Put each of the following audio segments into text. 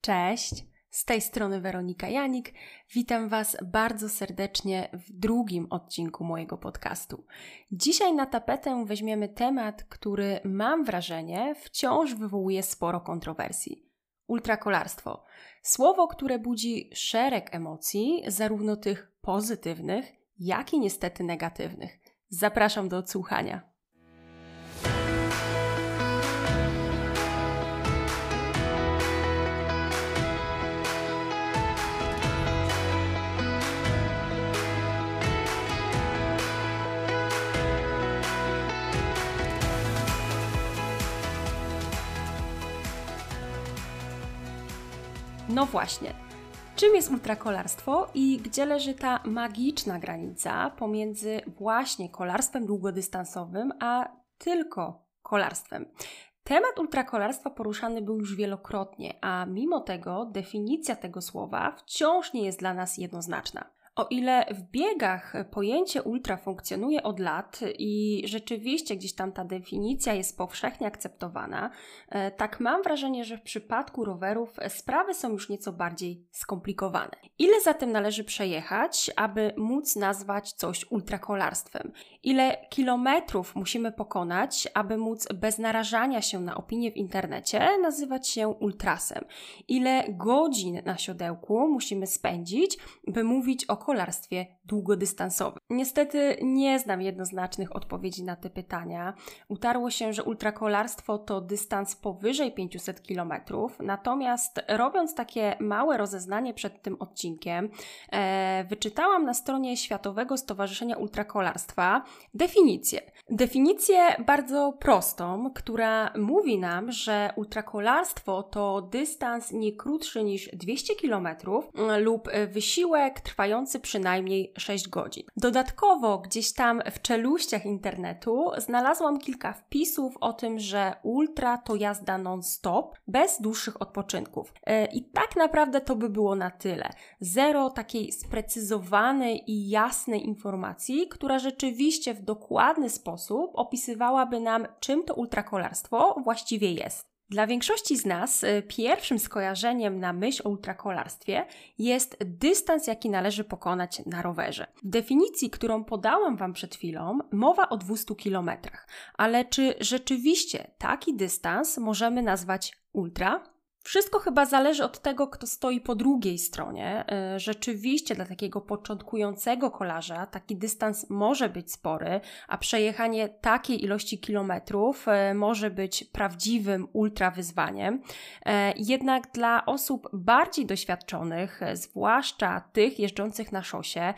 Cześć, z tej strony Weronika Janik. Witam Was bardzo serdecznie w drugim odcinku mojego podcastu. Dzisiaj na tapetę weźmiemy temat, który mam wrażenie wciąż wywołuje sporo kontrowersji. Ultrakolarstwo. Słowo, które budzi szereg emocji, zarówno tych pozytywnych, jak i niestety negatywnych. Zapraszam do odsłuchania. No właśnie. Czym jest ultrakolarstwo i gdzie leży ta magiczna granica pomiędzy właśnie kolarstwem długodystansowym a tylko kolarstwem? Temat ultrakolarstwa poruszany był już wielokrotnie, a mimo tego definicja tego słowa wciąż nie jest dla nas jednoznaczna. O ile w biegach pojęcie ultra funkcjonuje od lat i rzeczywiście gdzieś tam ta definicja jest powszechnie akceptowana, e, tak mam wrażenie, że w przypadku rowerów sprawy są już nieco bardziej skomplikowane. Ile zatem należy przejechać, aby móc nazwać coś ultrakolarstwem? Ile kilometrów musimy pokonać, aby móc bez narażania się na opinię w internecie nazywać się ultrasem? Ile godzin na siodełku musimy spędzić, by mówić o kolarstwie długodystansowym? Niestety nie znam jednoznacznych odpowiedzi na te pytania. Utarło się, że ultrakolarstwo to dystans powyżej 500 km, natomiast robiąc takie małe rozeznanie przed tym odcinkiem, e, wyczytałam na stronie Światowego Stowarzyszenia Ultrakolarstwa definicję. Definicję bardzo prostą, która mówi nam, że ultrakolarstwo to dystans nie krótszy niż 200 km lub wysiłek trwający przynajmniej 6 godzin. Dodatkowo gdzieś tam w czeluściach internetu znalazłam kilka wpisów o tym, że ultra to jazda non-stop, bez dłuższych odpoczynków. E, I tak naprawdę to by było na tyle. Zero takiej sprecyzowanej i jasnej informacji, która rzeczywiście w dokładny sposób opisywałaby nam, czym to ultrakolarstwo właściwie jest. Dla większości z nas y, pierwszym skojarzeniem na myśl o ultrakolarstwie jest dystans, jaki należy pokonać na rowerze. W definicji, którą podałam Wam przed chwilą, mowa o 200 km, ale czy rzeczywiście taki dystans możemy nazwać ultra? Wszystko chyba zależy od tego, kto stoi po drugiej stronie. E, rzeczywiście dla takiego początkującego kolarza taki dystans może być spory, a przejechanie takiej ilości kilometrów e, może być prawdziwym ultra wyzwaniem. E, jednak dla osób bardziej doświadczonych, zwłaszcza tych jeżdżących na szosie,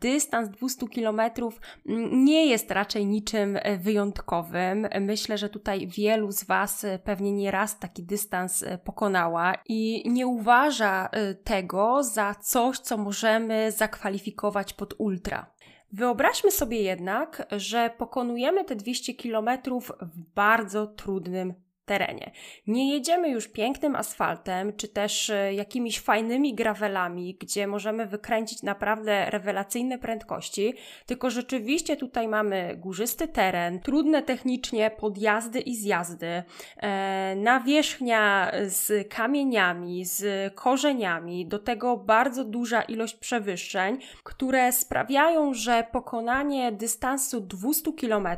dystans 200 kilometrów mm, nie jest raczej niczym wyjątkowym. Myślę, że tutaj wielu z Was pewnie nie raz taki dystans pokonała i nie uważa y, tego za coś, co możemy zakwalifikować pod ultra. Wyobraźmy sobie jednak, że pokonujemy te 200 km w bardzo trudnym terenie. Nie jedziemy już pięknym asfaltem, czy też e, jakimiś fajnymi gravelami, gdzie możemy wykręcić naprawdę rewelacyjne prędkości, tylko rzeczywiście tutaj mamy górzysty teren, trudne technicznie podjazdy i zjazdy, e, nawierzchnia z kamieniami, z korzeniami, do tego bardzo duża ilość przewyższeń, które sprawiają, że pokonanie dystansu 200 km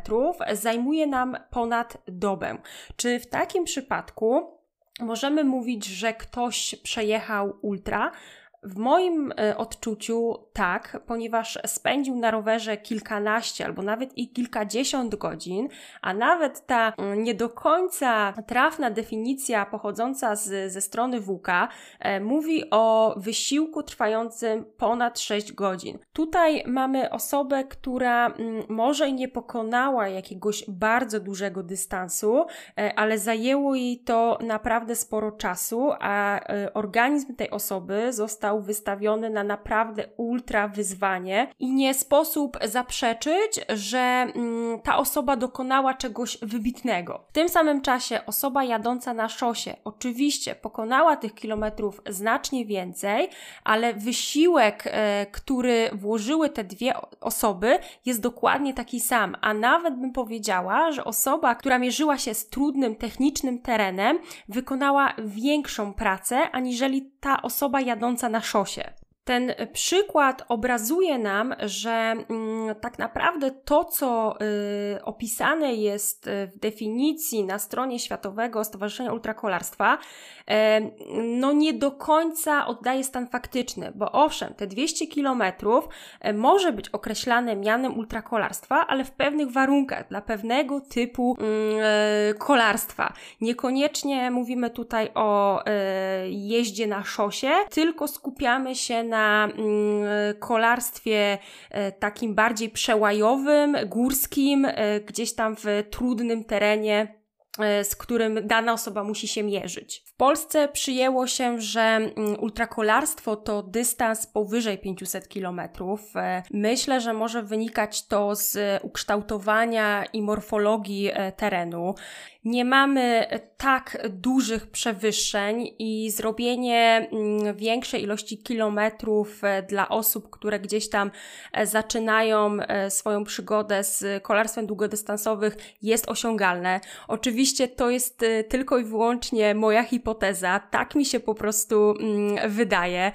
zajmuje nam ponad dobę. Czy w takim przypadku możemy mówić, że ktoś przejechał ultra, w moim e, odczuciu tak, ponieważ spędził na rowerze kilkanaście albo nawet i kilkadziesiąt godzin, a nawet ta mm, nie do końca trafna definicja pochodząca z, ze strony WK e, mówi o wysiłku trwającym ponad 6 godzin. Tutaj mamy osobę, która m, mm, może nie pokonała jakiegoś bardzo dużego dystansu, e, ale zajęło jej to naprawdę sporo czasu, a e, organizm tej osoby został został wystawiony na naprawdę ultra wyzwanie i nie sposób zaprzeczyć, że mm, ta osoba dokonała czegoś wybitnego. W tym samym czasie osoba jadąca na szosie oczywiście pokonała tych kilometrów znacznie więcej, ale wysiłek, e, który włożyły te dwie osoby jest dokładnie taki sam, a nawet bym powiedziała, że osoba, która mierzyła się z trudnym technicznym terenem, wykonała większą pracę aniżeli ta osoba jadąca na szosie. Ten przykład obrazuje nam, że mm, tak naprawdę to, co y, opisane jest y, w definicji na stronie Światowego Stowarzyszenia Ultrakolarstwa, y, no nie do końca oddaje stan faktyczny, bo owszem, te 200 kilometrów y, może być określane mianem ultrakolarstwa, ale w pewnych warunkach, dla pewnego typu mm, kolarstwa. Niekoniecznie mówimy tutaj o jeździe na szosie, tylko skupiamy się na na mm, kolarstwie e, takim bardziej przełajowym, górskim, e, gdzieś tam w trudnym terenie e, z którym dana osoba musi się mierzyć. W Polsce przyjęło się, że mm, ultrakolarstwo to dystans powyżej 500 km. Myślę, że może wynikać to z ukształtowania i morfologii terenu nie mamy tak dużych przewyższeń i zrobienie mm, większej ilości kilometrów e, dla osób, które gdzieś tam e, zaczynają e, swoją przygodę z kolarstwem długodystansowych jest osiągalne. Oczywiście to jest tylko i wyłącznie moja hipoteza, tak mi się po prostu mm, wydaje,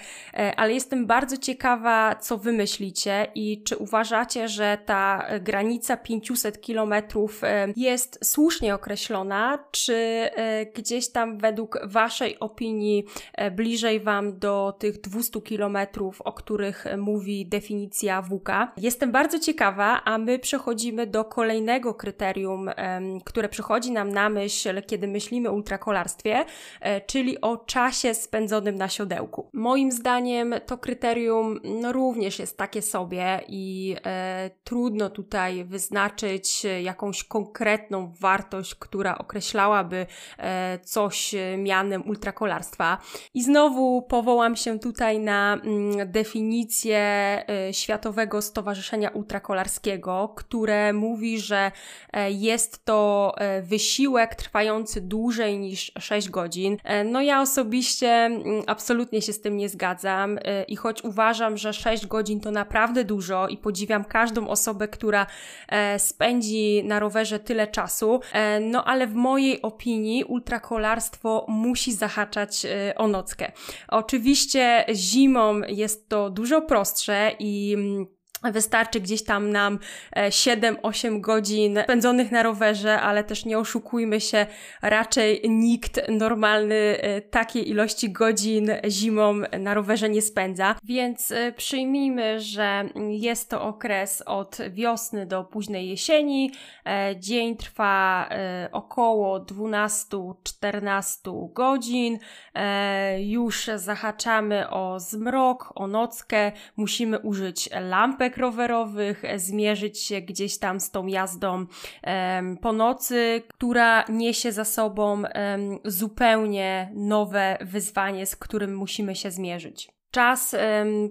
ale jestem bardzo ciekawa, co wy myślicie i czy uważacie, że ta granica 500 kilometrów jest słusznie określona czy e, gdzieś tam według Waszej opinii e, bliżej Wam do tych 200 kilometrów, o których mówi definicja WK. Jestem bardzo ciekawa, a my przechodzimy do kolejnego kryterium, które przychodzi nam na myśl, kiedy myślimy o ultrakolarstwie, e, czyli o czasie spędzonym na siodełku. Moim zdaniem to kryterium no, również jest takie sobie i trudno tutaj wyznaczyć jakąś konkretną wartość, która określałaby e, coś mianem ultrakolarstwa. I znowu powołam się tutaj na mm, definicję e, Światowego Stowarzyszenia Ultrakolarskiego, które mówi, że e, jest to wysiłek trwający dłużej niż 6 godzin. No ja osobiście mm, absolutnie się z tym nie zgadzam i choć uważam, że 6 godzin to naprawdę dużo i podziwiam każdą osobę, która spędzi na rowerze tyle czasu, no ale w mojej opinii ultrakolarstwo musi zahaczać y, o nockę. Oczywiście zimą jest to dużo prostsze i mm, Wystarczy gdzieś tam nam 7-8 e, godzin spędzonych na rowerze, ale też nie oszukujmy się, raczej nikt normalny e, takiej ilości godzin zimą na rowerze nie spędza. Więc e, przyjmijmy, że jest to okres od wiosny do późnej jesieni. Dzień trwa około 12-14 godzin. Już zahaczamy o zmrok, o nockę. Musimy użyć lampek rowerowych, e, zmierzyć się gdzieś tam z tą jazdą po nocy, która niesie za sobą zupełnie nowe wyzwanie, z którym musimy się zmierzyć. Czas,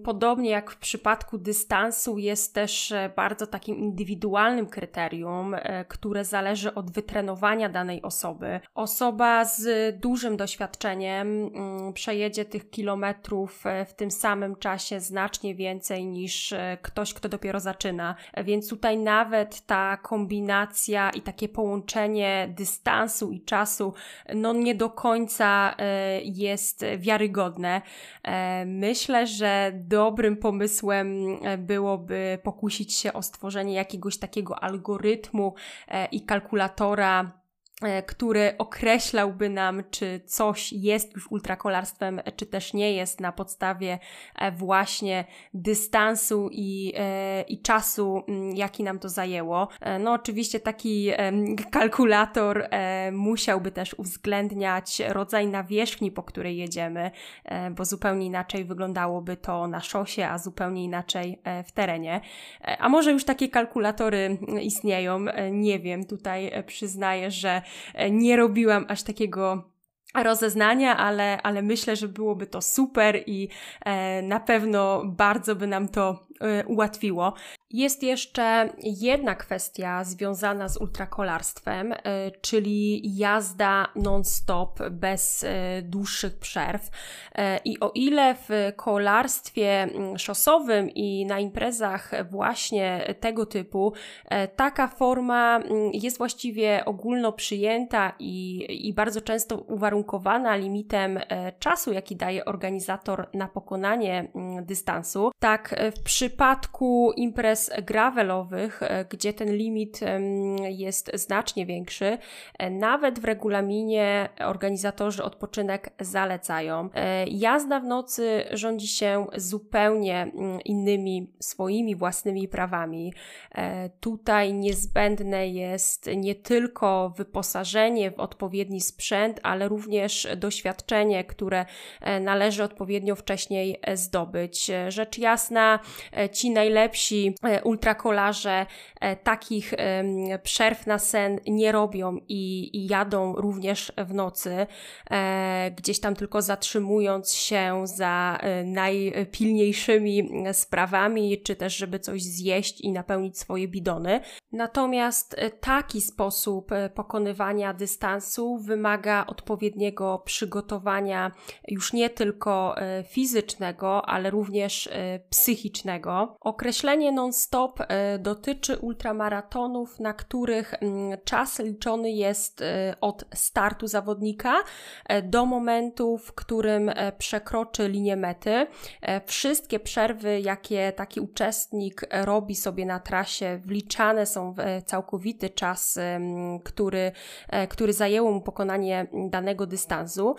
podobnie jak w przypadku dystansu, jest też e, bardzo takim indywidualnym kryterium, e, które zależy od wytrenowania danej osoby. Osoba z dużym doświadczeniem mm, przejedzie tych kilometrów e, w tym samym czasie znacznie więcej niż ktoś, kto dopiero zaczyna. Więc tutaj nawet ta kombinacja i takie połączenie dystansu i czasu, no nie do końca jest wiarygodne. My myślę, że dobrym pomysłem e, byłoby pokusić się o stworzenie jakiegoś takiego algorytmu e, i kalkulatora który określałby nam, czy coś jest już ultrakolarstwem, czy też nie jest na podstawie e, właśnie dystansu i, e, i czasu, jaki nam to zajęło. No, oczywiście taki kalkulator musiałby też uwzględniać rodzaj nawierzchni, po której jedziemy, bo zupełnie inaczej wyglądałoby to na szosie, a zupełnie inaczej w terenie. A może już takie kalkulatory istnieją, nie wiem, tutaj przyznaję, że E, nie robiłam aż takiego rozeznania, ale, ale myślę, że byłoby to super i e, na pewno bardzo by nam to e, ułatwiło. Jest jeszcze jedna kwestia związana z ultrakolarstwem, e, czyli jazda non-stop bez e, dłuższych przerw. E, I o ile w kolarstwie mm, szosowym i na imprezach właśnie tego typu taka forma mm, jest właściwie ogólno przyjęta i, i bardzo często uwarunkowana limitem czasu, jaki daje organizator na pokonanie mm, dystansu, tak w przypadku imprez gravelowych, e, gdzie ten limit jest znacznie większy, e, nawet w regulaminie organizatorzy odpoczynek zalecają. E, jazda w nocy rządzi się zupełnie innymi swoimi własnymi prawami. Tutaj niezbędne jest nie tylko wyposażenie w odpowiedni sprzęt, ale również doświadczenie, które należy odpowiednio wcześniej zdobyć. Rzecz jasna, ci najlepsi ultrakolarze e, takich przerw na sen nie robią i, i jadą również w nocy, e, gdzieś tam tylko zatrzymując się za najpilniejszymi sprawami, czy też żeby coś zjeść i napełnić swoje bidony. Natomiast taki sposób pokonywania dystansu wymaga odpowiedniego przygotowania już nie tylko fizycznego, ale również psychicznego. Określenie non stop e, dotyczy ultramaratonów, na których mm, czas liczony jest e, od startu zawodnika e, do momentu, w którym przekroczy linię mety. Wszystkie przerwy, jakie taki uczestnik robi sobie na trasie, wliczane są w całkowity czas, który, który zajęło mu pokonanie danego dystansu.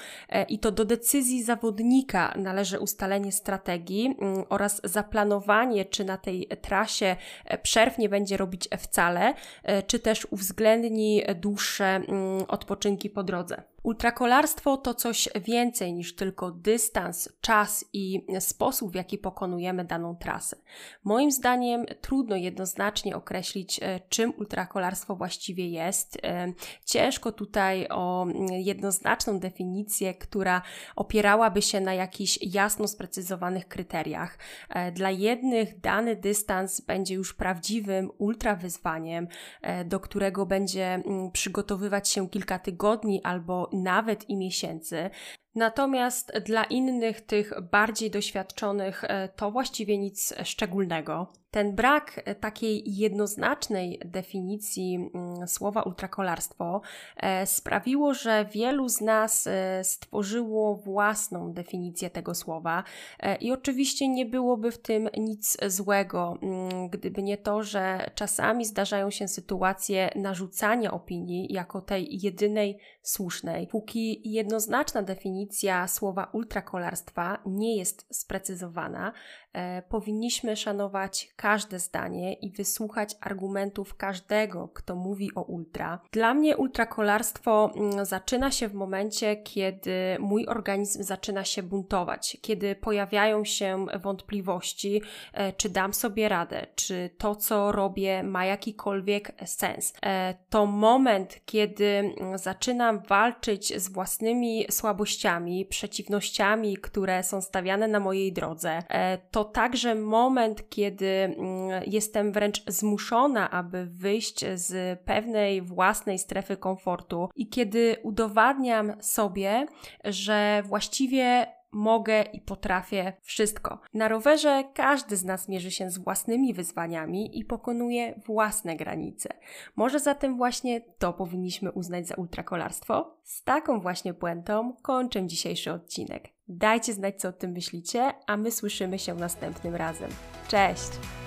I to do decyzji zawodnika należy ustalenie strategii mm, oraz zaplanowanie, czy na tej trasie czasie e, przerw nie będzie robić wcale, e, czy też uwzględni dłuższe mm, odpoczynki po drodze. Ultrakolarstwo to coś więcej niż tylko dystans, czas i sposób, w jaki pokonujemy daną trasę. Moim zdaniem trudno jednoznacznie określić, e, czym ultrakolarstwo właściwie jest. E, ciężko tutaj o jednoznaczną definicję, która opierałaby się na jakichś jasno sprecyzowanych kryteriach. E, dla jednych dany dystans będzie już prawdziwym ultrawyzwaniem, do którego będzie przygotowywać się kilka tygodni albo nawet i miesięcy. Natomiast dla innych, tych bardziej doświadczonych, e, to właściwie nic szczególnego. Ten brak e, takiej jednoznacznej definicji mm, słowa ultrakolarstwo e, sprawiło, że wielu z nas stworzyło własną definicję tego słowa i oczywiście nie byłoby w tym nic złego, mm, gdyby nie to, że czasami zdarzają się sytuacje narzucania opinii jako tej jedynej słusznej. Póki jednoznaczna definicja słowa ultrakolarstwa nie jest sprecyzowana, e, powinniśmy szanować każde zdanie i wysłuchać argumentów każdego, kto mówi o ultra. Dla mnie ultrakolarstwo mm, zaczyna się w momencie, kiedy mój organizm zaczyna się buntować, kiedy pojawiają się wątpliwości, e, czy dam sobie radę, czy to, co robię, ma jakikolwiek sens. E, to moment, kiedy mm, zaczynam walczyć z własnymi słabościami, przeciwnościami, które są stawiane na mojej drodze. E, to także moment, kiedy jestem wręcz zmuszona, aby wyjść z pewnej własnej strefy komfortu i kiedy udowadniam sobie, że właściwie mogę i potrafię wszystko. Na rowerze każdy z nas mierzy się z własnymi wyzwaniami i pokonuje własne granice. Może zatem właśnie to powinniśmy uznać za ultrakolarstwo? Z taką właśnie puentą kończę dzisiejszy odcinek. Dajcie znać, co o tym myślicie, a my słyszymy się następnym razem. Cześć!